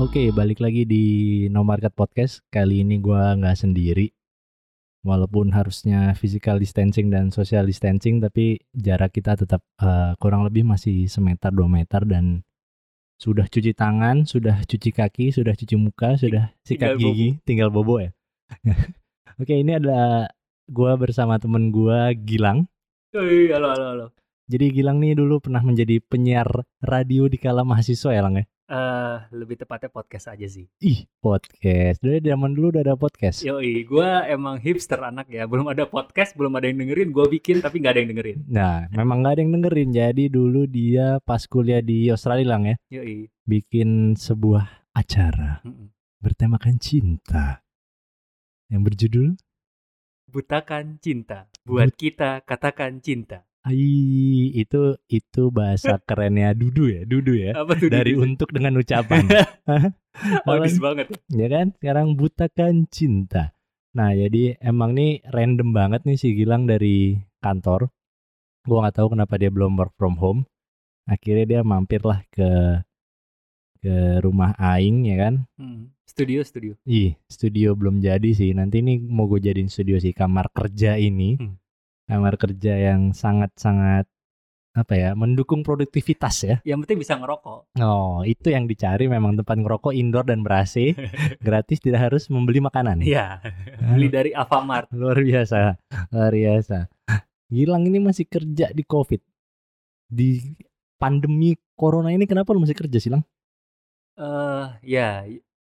Oke, balik lagi di No Market Podcast. Kali ini gua nggak sendiri. Walaupun harusnya physical distancing dan social distancing, tapi jarak kita tetap eh, kurang lebih masih semeter dua meter dan sudah cuci tangan, sudah cuci kaki, sudah cuci muka, sudah sikat tinggal bobo. gigi, tinggal bobo ya. Oke, ini ada gua bersama temen gua Gilang. Wih, halo, halo, halo. Jadi Gilang nih dulu pernah menjadi penyiar radio di kala mahasiswa ya Lang ya? Eh, lebih tepatnya podcast aja sih. Ih, podcast. Dari zaman dulu udah ada podcast. Yoi, gua emang hipster anak ya. Belum ada podcast, belum ada yang dengerin. Gua bikin tapi nggak ada yang dengerin. Nah, memang nggak ada yang dengerin. Jadi dulu dia pas kuliah di Australia lang ya, Yoi. bikin sebuah acara Mm-mm. bertemakan cinta yang berjudul Butakan cinta. Buat kita katakan cinta. Ai itu itu bahasa kerennya Dudu ya, Dudu ya. Apa tuh? Dari Didi? untuk dengan ucapan. Habis banget. ya kan? Sekarang butakan cinta. Nah, jadi emang nih random banget nih si Gilang dari kantor. Gua nggak tahu kenapa dia belum work from home. Akhirnya dia mampirlah ke ke rumah Aing ya kan. Hmm. Studio, studio. Ih, studio belum jadi sih. Nanti ini mau gue jadiin studio sih kamar kerja ini. Hmm. Kamar kerja yang sangat-sangat apa ya, mendukung produktivitas ya. Yang penting bisa ngerokok. Oh, itu yang dicari memang tempat ngerokok indoor dan ber-AC. gratis tidak harus membeli makanan. Iya. Beli dari Alfamart. Luar biasa, luar biasa. Gilang ini masih kerja di COVID. Di pandemi corona ini kenapa lu masih kerja sih, Lang? Eh, ya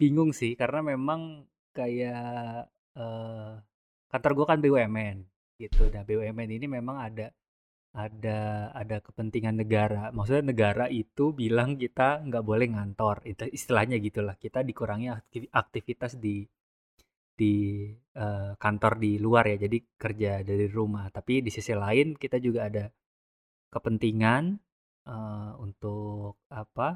bingung sih karena memang kayak eh kantor gua kan BUMN gitu. Nah, BUMN ini memang ada ada ada kepentingan negara. Maksudnya negara itu bilang kita nggak boleh ngantor. Itu istilahnya gitulah. Kita dikurangi aktiv- aktivitas di di eh, kantor di luar ya. Jadi kerja dari rumah. Tapi di sisi lain kita juga ada kepentingan eh, untuk apa?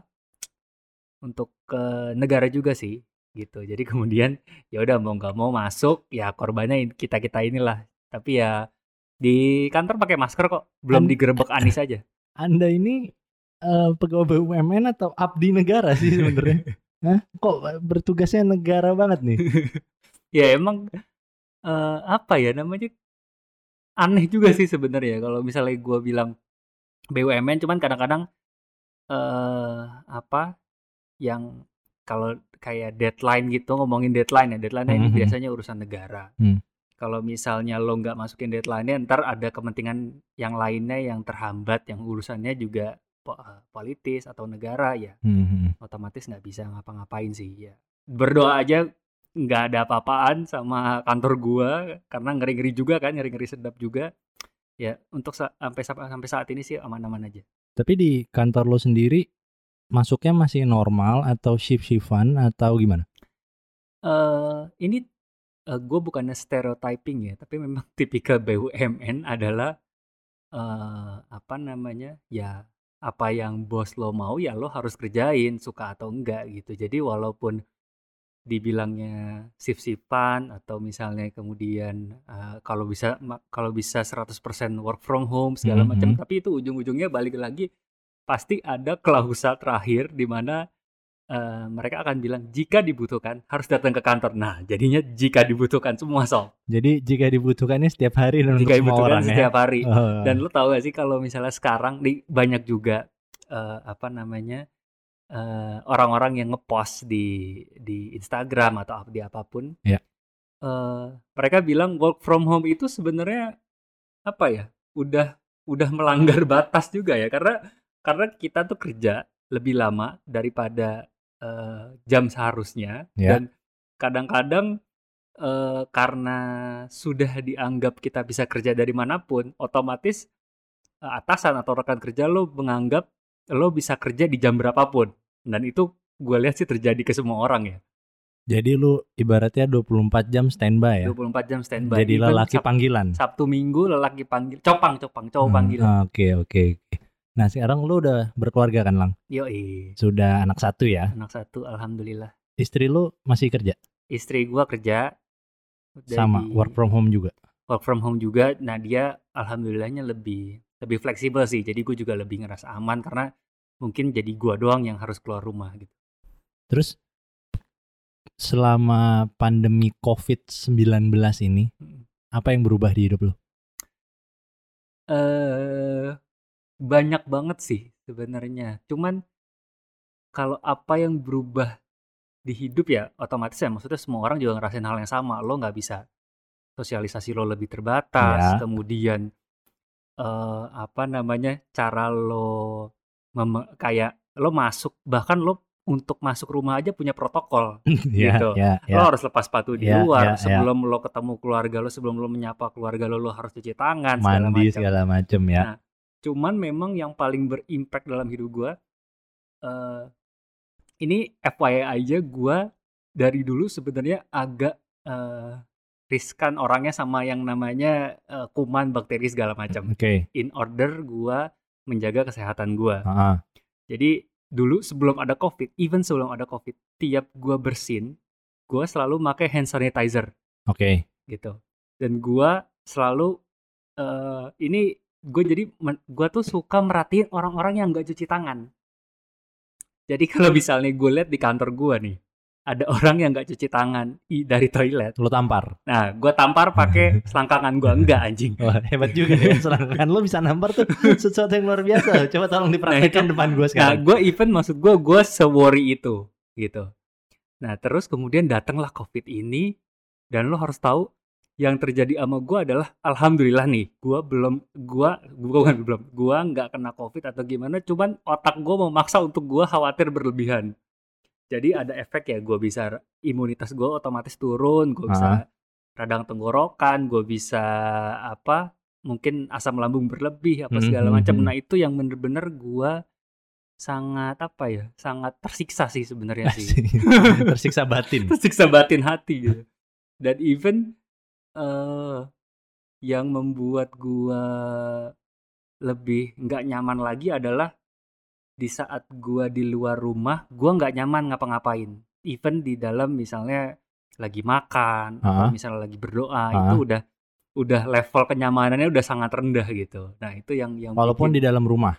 Untuk ke negara juga sih gitu. Jadi kemudian ya udah mau nggak mau masuk ya korbannya kita kita inilah. Tapi ya di kantor pakai masker kok, belum An- digerebek Anis aja. Anda ini eh, pegawai BUMN atau abdi negara sih sebenarnya? Hah? Kok bertugasnya negara banget nih? ya emang eh, apa ya namanya aneh juga sih sebenarnya kalau misalnya gue bilang BUMN cuman kadang-kadang eh apa yang kalau kayak deadline gitu ngomongin deadline ya deadline ini Mhm. biasanya urusan negara Hmm. Kalau misalnya lo nggak masukin deadline-nya ntar ada kepentingan yang lainnya yang terhambat yang urusannya juga eh, politis atau negara ya Hmm. otomatis nggak bisa ngapa-ngapain sih ya berdoa aja nggak ada apa-apaan sama kantor gua karena ngeri-ngeri juga kan ngeri-ngeri sedap juga ya untuk sa- sampai sa- sampai saat ini sih aman-aman aja Tapi di kantor lo sendiri masuknya masih normal atau shift-shiftan atau gimana? eh ini gue bukannya stereotyping ya tapi memang tipikal BUMN adalah eh apa namanya ya apa yang bos lo mau ya lo harus kerjain suka atau enggak gitu jadi walaupun dibilangnya shift-shiftan atau misalnya kemudian eh, kalau bisa kalau bisa 100% work from home segala macam Mhm. tapi itu ujung-ujungnya balik lagi pasti ada klausa terakhir di mana eh, mereka akan bilang jika dibutuhkan harus datang ke kantor. Nah, jadinya jika dibutuhkan semua sob. Jadi jika dibutuhkannya setiap hari dan untuk Jika semua dibutuhkan orang ya. setiap hari. Oh. Dan lu tahu gak sih kalau misalnya sekarang di banyak juga eh, apa namanya eh, orang-orang yang ngepost di di Instagram atau di apa pun, Ya. eh, mereka bilang work from home itu sebenarnya apa ya? Udah udah melanggar batas juga ya karena karena kita tuh kerja lebih lama daripada eh, jam seharusnya Ya. dan kadang-kadang eh, karena sudah dianggap kita bisa kerja dari mana pun, otomatis eh, atasan atau rekan kerja lo menganggap lo bisa kerja di jam berapapun. Dan itu gue lihat sih terjadi ke semua orang ya. Jadi lu ibaratnya 24 jam standby ya. 24 jam standby. Jadi Even lelaki Sab- panggilan. Sabtu Minggu lelaki panggil, copang copang, cowok Hmm, panggilan. Oke oke oke. Nah sekarang lu udah berkeluarga kan Lang? Yoi, Sudah anak satu ya. anak satu alhamdulillah. Istri lu masih kerja? Istri gue kerja Sama dari- work from home juga. work from home juga. Nah dia alhamdulillahnya lebih lebih fleksibel sih. Jadi gue juga lebih ngerasa aman karena mungkin jadi gua doang yang harus keluar rumah gitu. Terus selama pandemi COVID-19 ini, apa yang berubah di hidup lu? Eee, banyak banget sih sebenarnya. Cuman kalau apa yang berubah di hidup ya otomatis ya maksudnya semua orang juga ngerasain hal yang sama. Lo nggak bisa sosialisasi lo lebih terbatas, Iya. kemudian eee, apa namanya, cara lo kayak lo masuk bahkan lo untuk masuk rumah aja punya protokol Iya, gitu. iya, Lo iya. harus lepas sepatu di Iya, luar, iya, iya. sebelum lo ketemu keluarga lo, sebelum lo menyapa keluarga lo, lo harus cuci tangan segala Mandi macam. segala macem ya. Nah, cuman memang yang paling berimpact dalam hidup gua eee, ini FYI aja gua dari dulu sebenarnya agak eee, riskan orangnya sama yang namanya eee, kuman, bakteri segala macam. Oke. In order gua menjaga kesehatan gua. Heeh. Jadi dulu sebelum ada Covid, even sebelum ada Covid, tiap gua bersin, gua selalu pakai hand sanitizer Oke. gitu. Dan gua selalu eee, ini gue jadi gua tuh suka merhatiin orang-orang yang nggak cuci tangan. Jadi kalau misalnya gue lihat di kantor gua nih, ada orang yang nggak cuci tangan i dari toilet. Lu tampar. Nah, gua tampar pakai selangkangan gua, enggak anjing. Wah, hebat juga ya serangan lu bisa nampar tuh sesuatu yang luar biasa. Coba tolong dipraktekkan depan gua Nah, sekarang. gue even maksud gue, gue se-worry itu, gitu. Nah, terus kemudian datanglah COVID ini, dan lo harus tahu yang terjadi sama gue adalah, alhamdulillah nih, gue belum, gue, gue bukan belum, gue nggak kena COVID atau gimana, cuman otak gue memaksa untuk gue khawatir berlebihan. Jadi ada efek ya, gue bisa imunitas gue otomatis turun, gue bisa radang tenggorokan, gue bisa apa, mungkin asam lambung berlebih apa Mhm, segala macam. mhm. Nah itu yang bener-bener gue sangat apa ya, sangat tersiksa sih sebenarnya sih. Tersiksa batin. tersiksa batin hati gitu. Dan even eh yang membuat gua lebih nggak nyaman lagi adalah di saat gua di luar rumah, gua nggak nyaman ngapa-ngapain. Even di dalam misalnya lagi makan atau Heeh. misalnya lagi berdoa Heeh. itu udah udah level kenyamanannya udah sangat rendah gitu. Nah, itu yang yang Walaupun di bikin dalam rumah.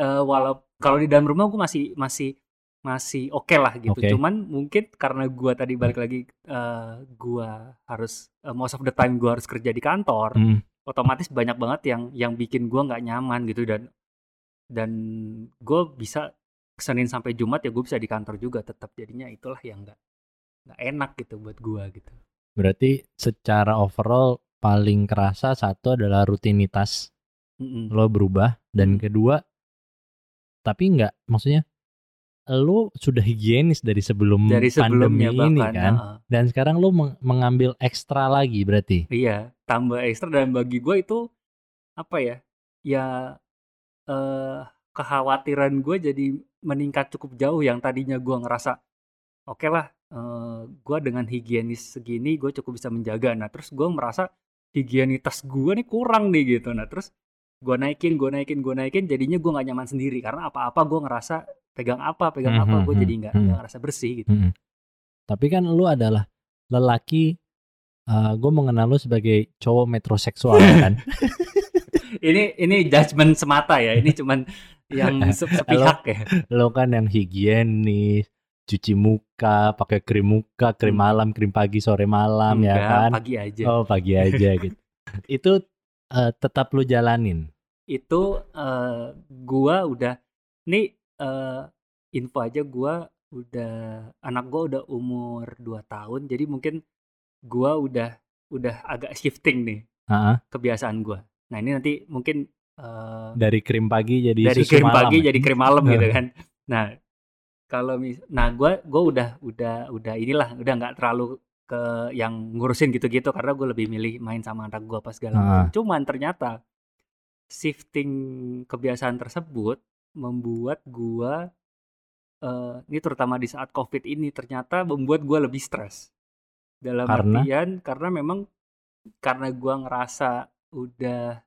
eh walau kalau di dalam rumah gue masih masih masih oke lah gitu. Oke. Cuman mungkin karena gua tadi balik lagi eh gua harus eh, most of the time gua harus kerja di kantor, Hmm. otomatis banyak banget yang yang bikin gua nggak nyaman gitu dan dan gue bisa Senin sampai Jumat ya gue bisa di kantor juga tetap jadinya itulah yang nggak nggak enak gitu buat gua gitu. Berarti secara overall paling kerasa satu adalah rutinitas Mm-mm. lo berubah dan kedua tapi nggak maksudnya lo sudah higienis dari sebelum Dari pandemi sebelumnya ini bahkan kan heeh. dan sekarang lo meng- mengambil ekstra lagi berarti Iya, tambah ekstra dan bagi gue itu apa ya? Ya eh kekhawatiran gue jadi meningkat cukup jauh yang tadinya gue ngerasa oke lah eh gue dengan higienis segini gue cukup bisa menjaga. Nah terus gue merasa higienitas gue nih kurang nih gitu. Nah terus gue naikin, gue naikin, gue naikin, jadinya gue nggak nyaman sendiri karena apa-apa gue ngerasa pegang apa, pegang apa, gue Mhm, jadi nggak mhm. nggak ngerasa bersih gitu. Mm-mm. tapi kan lo adalah lelaki gue mengenal lo sebagai cowok metroseksual kan Ini ini judgement semata ya. Ini cuman yang se- sepihak ya. lo kan yang higienis cuci muka pakai krim muka krim Hmm. malam krim pagi sore malam ya Enggak, kan pagi aja. oh pagi aja gitu itu eh, tetap lo jalanin Itu eh, gua udah nih eh, info aja gua udah anak gua udah umur 2 tahun. Jadi mungkin gua udah udah agak shifting nih Heeh. kebiasaan gua. Nah, ini nanti mungkin eh, dari krim pagi jadi dari susu krim malam pagi ya? jadi krim malam gitu kan. Nah, kalau mis nah gua gua udah udah udah inilah udah nggak terlalu ke yang ngurusin gitu-gitu karena gue lebih milih main sama anak gua pas segala macam. Heeh. Cuman ternyata shifting kebiasaan tersebut membuat gua eh ini terutama di saat Covid ini ternyata membuat gua lebih stres. Dalam Karena? artian karena memang karena gua ngerasa udah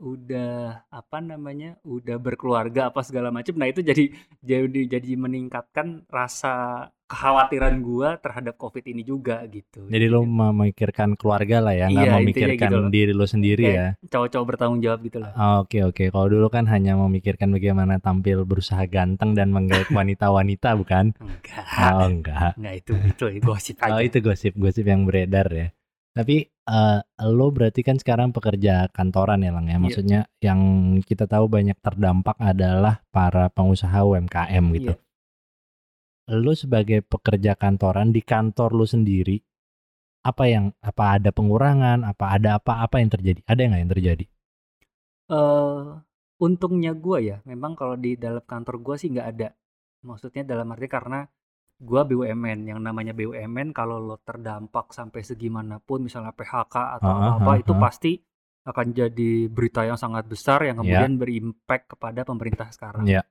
udah apa namanya udah berkeluarga apa segala macam nah itu jadi jadi jadi meningkatkan rasa kekhawatiran gua terhadap covid ini juga gitu Jadi lo memikirkan keluarga lah ya, nggak Iya, memikirkan gitu loh. diri lo sendiri Kayak ya. cowok-cowok bertanggung jawab gitu lah Ah, Oke oke. Kalau dulu kan hanya memikirkan bagaimana tampil berusaha ganteng dan menggait wanita-wanita bukan? enggak Oh enggak. enggak itu itu gosip aja Oh itu gosip-gosip yang beredar ya. Tapi eh, lo berarti kan sekarang pekerja kantoran ya Lang ya. Iya. Maksudnya yang kita tahu banyak terdampak adalah para pengusaha UMKM gitu. Iya. Lo sebagai pekerja kantoran di kantor lo sendiri apa yang apa ada pengurangan, apa ada apa-apa yang terjadi? Ada nggak yang terjadi? eh untungnya gua ya memang kalau di dalam kantor gua sih nggak ada maksudnya dalam arti karena gua BUMN yang namanya BUMN kalau lo terdampak sampai segimanapun misalnya PHK atau Ah, apa ah, itu ah. pasti akan jadi berita yang sangat besar yang Ya. kemudian berimpact kepada pemerintah sekarang Ya.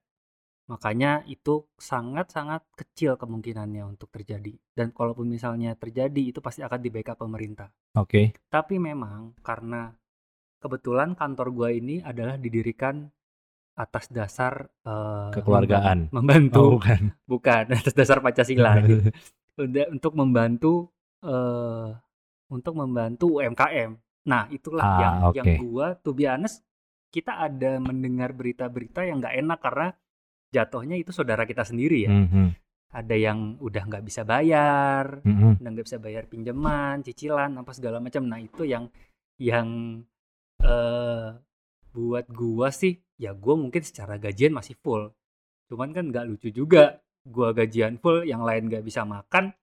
Makanya itu sangat-sangat kecil kemungkinannya untuk terjadi dan kalaupun misalnya terjadi itu pasti akan di backup pemerintah Oke. tapi memang karena kebetulan kantor gua ini adalah didirikan atas dasar eh, Kekeluargaan. memban- membantu Oh bukan. bukan atas dasar Pancasila gitu. Untuk membantu eh untuk membantu UMKM. Nah, itulah Ah, yang yang oke. gua to be honest kita ada mendengar berita-berita yang nggak enak karena jatuhnya itu saudara kita sendiri ya. Mhm, Ada yang udah nggak bisa bayar, mhm. udah nggak bisa bayar pinjaman, cicilan, apa segala macam. Nah itu yang yang eh buat gua sih, ya gua mungkin secara gajian masih full. Cuman kan nggak lucu juga, gua gajian full, yang lain nggak bisa makan.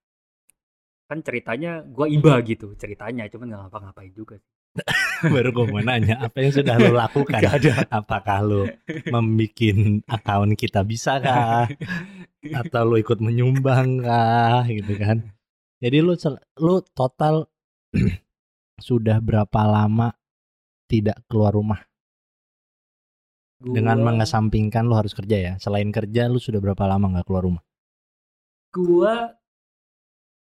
Kan ceritanya gua iba gitu ceritanya, cuman nggak ngapa-ngapain juga. Baru gue mau nanya apa yang sudah lo lakukan? Nggak ada. Apakah lo membikin akun kita bisa kah? Atau lo ikut menyumbang kah? Gitu kan? Jadi lo lo total sudah berapa lama tidak keluar rumah dengan Gua- mengesampingkan lo harus kerja ya? Selain kerja lo sudah berapa lama nggak keluar rumah? Gua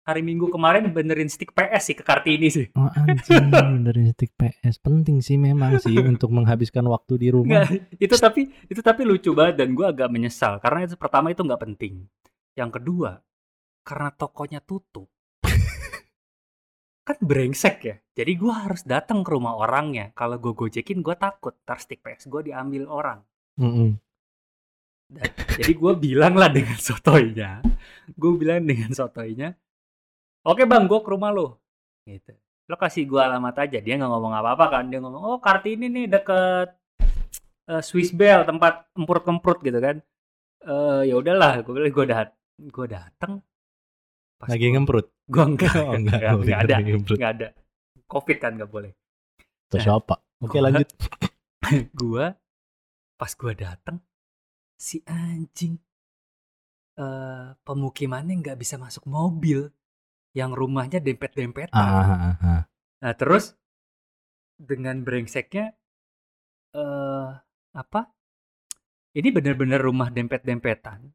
hari Minggu kemarin benerin stick PS sih ke Kartini sih. Oh anjing benerin stick PS penting sih memang sih untuk menghabiskan waktu di rumah. Nggak, itu tapi itu tapi lucu banget dan gue agak menyesal karena itu pertama itu nggak penting. Yang kedua karena tokonya tutup kan brengsek ya. Jadi gue harus datang ke rumah orangnya. Kalau gue gojekin gue takut ntar stick PS gue diambil orang. Mm-mm. Dan- jadi gue bilang lah dengan sotoinya, gue bilang dengan sotoinya, oke bang gue ke rumah lo, gitu. Lo kasih gue alamat aja. Dia nggak ngomong apa-apa kan. Dia ngomong, oh Kartini nih deket eh, Swiss Bell tempat emprut-emprut gitu kan. Eh ya udahlah, gue bilang gue dat gue datang. Pas Lagi ngemprut. Gua enggak, Oh, enggak, enggak, enggak ada, enggak ada. Covid kan nggak boleh. Terus Nah, apa? Oke gua- lanjut. gua pas gua datang si anjing eh pemukimannya nggak bisa masuk mobil yang rumahnya dempet-dempetan. Ah, ah, ah, ah. Nah, terus dengan brengseknya eh apa? Ini benar-benar rumah dempet-dempetan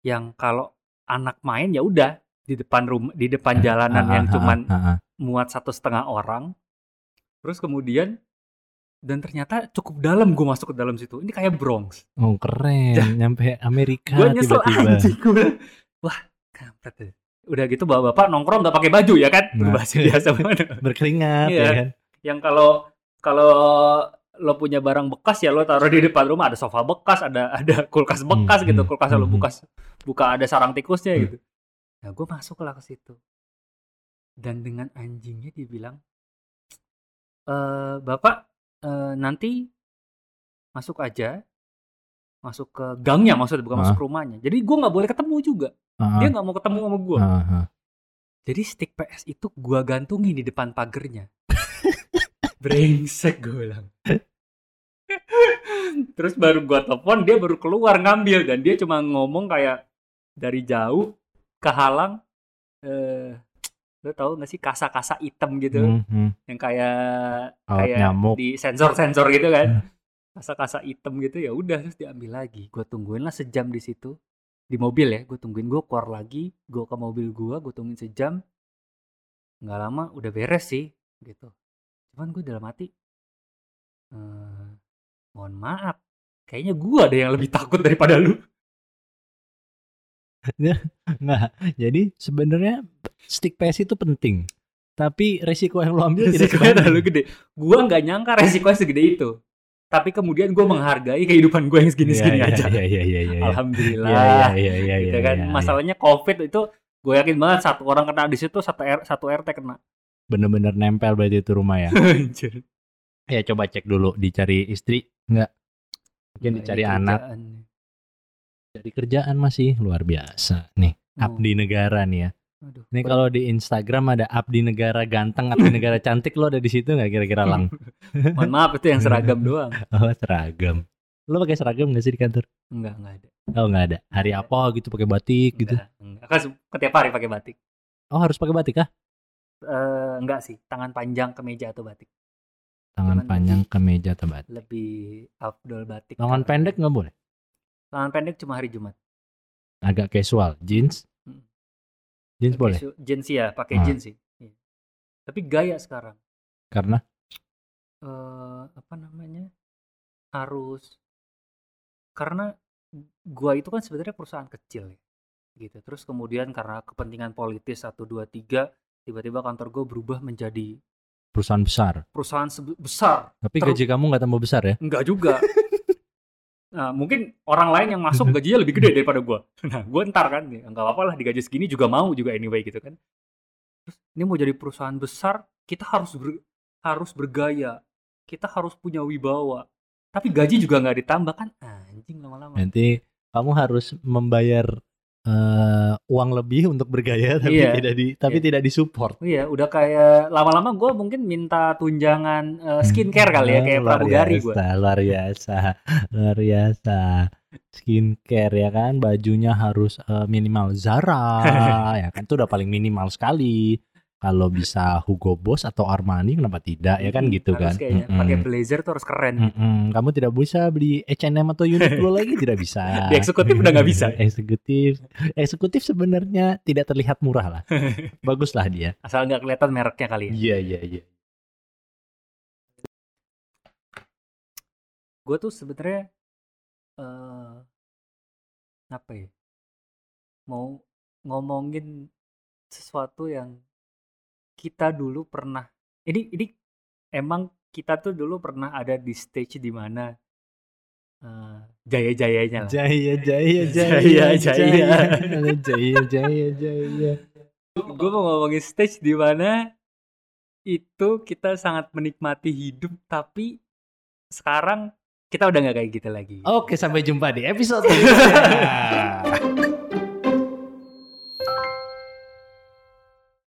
yang kalau anak main ya udah di depan rumah di depan jalanan Ah, yang ah, cuman ah, ah, ah. muat satu setengah orang. Terus kemudian dan ternyata cukup dalam gue masuk ke dalam situ. Ini kayak Bronx. Oh keren, nyampe Amerika Gue nyesel tiba-tiba. anjing gue Wah, kampret deh. Udah gitu bapak-bapak nongkrong nggak pakai baju ya kan? Nah. Berbahasa biasa banget. Berkeringat Iya. ya kan. Yang kalau kalau lo punya barang bekas ya lo taruh di depan rumah ada sofa bekas, ada ada kulkas bekas Hmm, gitu. hmm, Kulkas lo hmm, buka buka ada sarang tikusnya Hmm. gitu. Nah, gue masuklah ke situ. Dan dengan anjingnya dia bilang, "Eh, Bapak, eh, nanti masuk aja. Masuk ke gangnya maksudnya, bukan Ah. masuk ke rumahnya. Jadi gue nggak boleh ketemu juga. Ah, Dia nggak mau ketemu sama gue. ah. Jadi stick PS itu gua gantungin di depan pagernya. Brengsek gue bilang. Terus baru gua telepon dia baru keluar ngambil dan dia cuma ngomong kayak dari jauh kehalang eh lo tau gak sih kasa-kasa hitam gitu Hmm, hmm. yang kayak Kawat kayak nyamuk. di sensor-sensor gitu kan kasa-kasa hitam gitu ya udah terus diambil lagi gue tungguin lah sejam di situ di mobil ya gue tungguin gue keluar lagi gue ke mobil gue gue tungguin sejam nggak lama udah beres sih gitu cuman gue dalam hati eh, mohon maaf kayaknya gue ada yang lebih takut daripada lu Nggak. Jadi sebenarnya stick PS itu penting. Tapi resiko yang lo ambil tidak Resikonya sebanding. terlalu gede. Gua nggak nyangka resikonya segede itu. Tapi kemudian gue menghargai kehidupan gue yang segini-segini aja. Iya iya iya iya. Alhamdulillah. Iya iya iya gitu kan. Masalahnya COVID itu gue yakin banget satu orang kena di situ satu R, satu RT kena. bener-bener nempel berarti itu rumah ya. Anjir. Ya coba cek dulu dicari istri enggak? Mungkin Nah, dicari ini anak, kerjaan. cari kerjaan masih luar biasa. Nih, Oh. abdi negara nih ya. Aduh. Ini kalau di Instagram ada abdi negara ganteng, abdi negara cantik lo ada di situ nggak kira-kira lang? Mohon maaf itu yang seragam doang. Oh seragam. Lo pakai seragam nggak sih di kantor? Enggak, enggak ada. Oh nggak ada. Hari apa gitu pakai batik gitu? Enggak, enggak. Kan se- setiap hari pakai batik. Oh harus pakai batik kah? Eh enggak sih, tangan panjang kemeja atau batik. Tangan Cuman panjang ke meja atau batik. Lebih afdol batik. Karena- pendek nggak boleh. Lengan pendek cuma hari Jumat. Agak casual, jeans. Jeans boleh. Jeans ya, pakai Ah. jeans sih. Iya. Tapi gaya sekarang. Karena eh apa namanya? Harus karena gua itu kan sebenarnya perusahaan kecil ya. Gitu. Terus kemudian karena kepentingan politis 1 2 3 tiba-tiba kantor gue berubah menjadi perusahaan besar. perusahaan besar. Tapi gaji kamu nggak tambah besar ya? Enggak juga. Nah, mungkin orang lain yang masuk gajinya lebih gede daripada gua. Nah, gua ntar kan, ya, nggak apa-apa lah digaji segini juga mau juga anyway gitu kan. Terus ini mau jadi perusahaan besar, kita harus ber- harus bergaya, kita harus punya wibawa. Tapi gaji juga nggak ditambah kan, anjing lama-lama. Nanti kamu harus membayar eh, uang lebih untuk bergaya tapi Iya. tidak di tapi Iya. tidak disupport. Iya, udah kayak lama-lama gua mungkin minta tunjangan eh, skincare kali ya kayak luar pramugari biasa, Luar biasa, luar biasa. Skincare ya kan, bajunya harus eh, minimal Zara ya kan, itu udah paling minimal sekali. Kalau bisa Hugo Boss atau Armani kenapa tidak ya kan gitu harus kan. kayaknya Mm-mm. pakai blazer tuh harus keren. Mm-mm. Kamu tidak bisa beli H&M atau Uniqlo lagi tidak bisa. Di eksekutif udah nggak bisa. eksekutif, eksekutif sebenarnya tidak terlihat murah lah. Baguslah dia. Asal nggak kelihatan mereknya kali ya. Iya iya iya. gue tuh sebenarnya eh apa ya mau ngomongin sesuatu yang kita dulu pernah ini ini emang kita tuh dulu pernah ada di stage di mana eh, jaya-jayanya lah Jaya jaya jaya Jaya, jaya. jaya jaya jaya. gue mau ngomongin stage di mana itu kita sangat menikmati hidup tapi sekarang kita udah nggak kayak gitu lagi Oke sampai jumpa di episode berikutnya.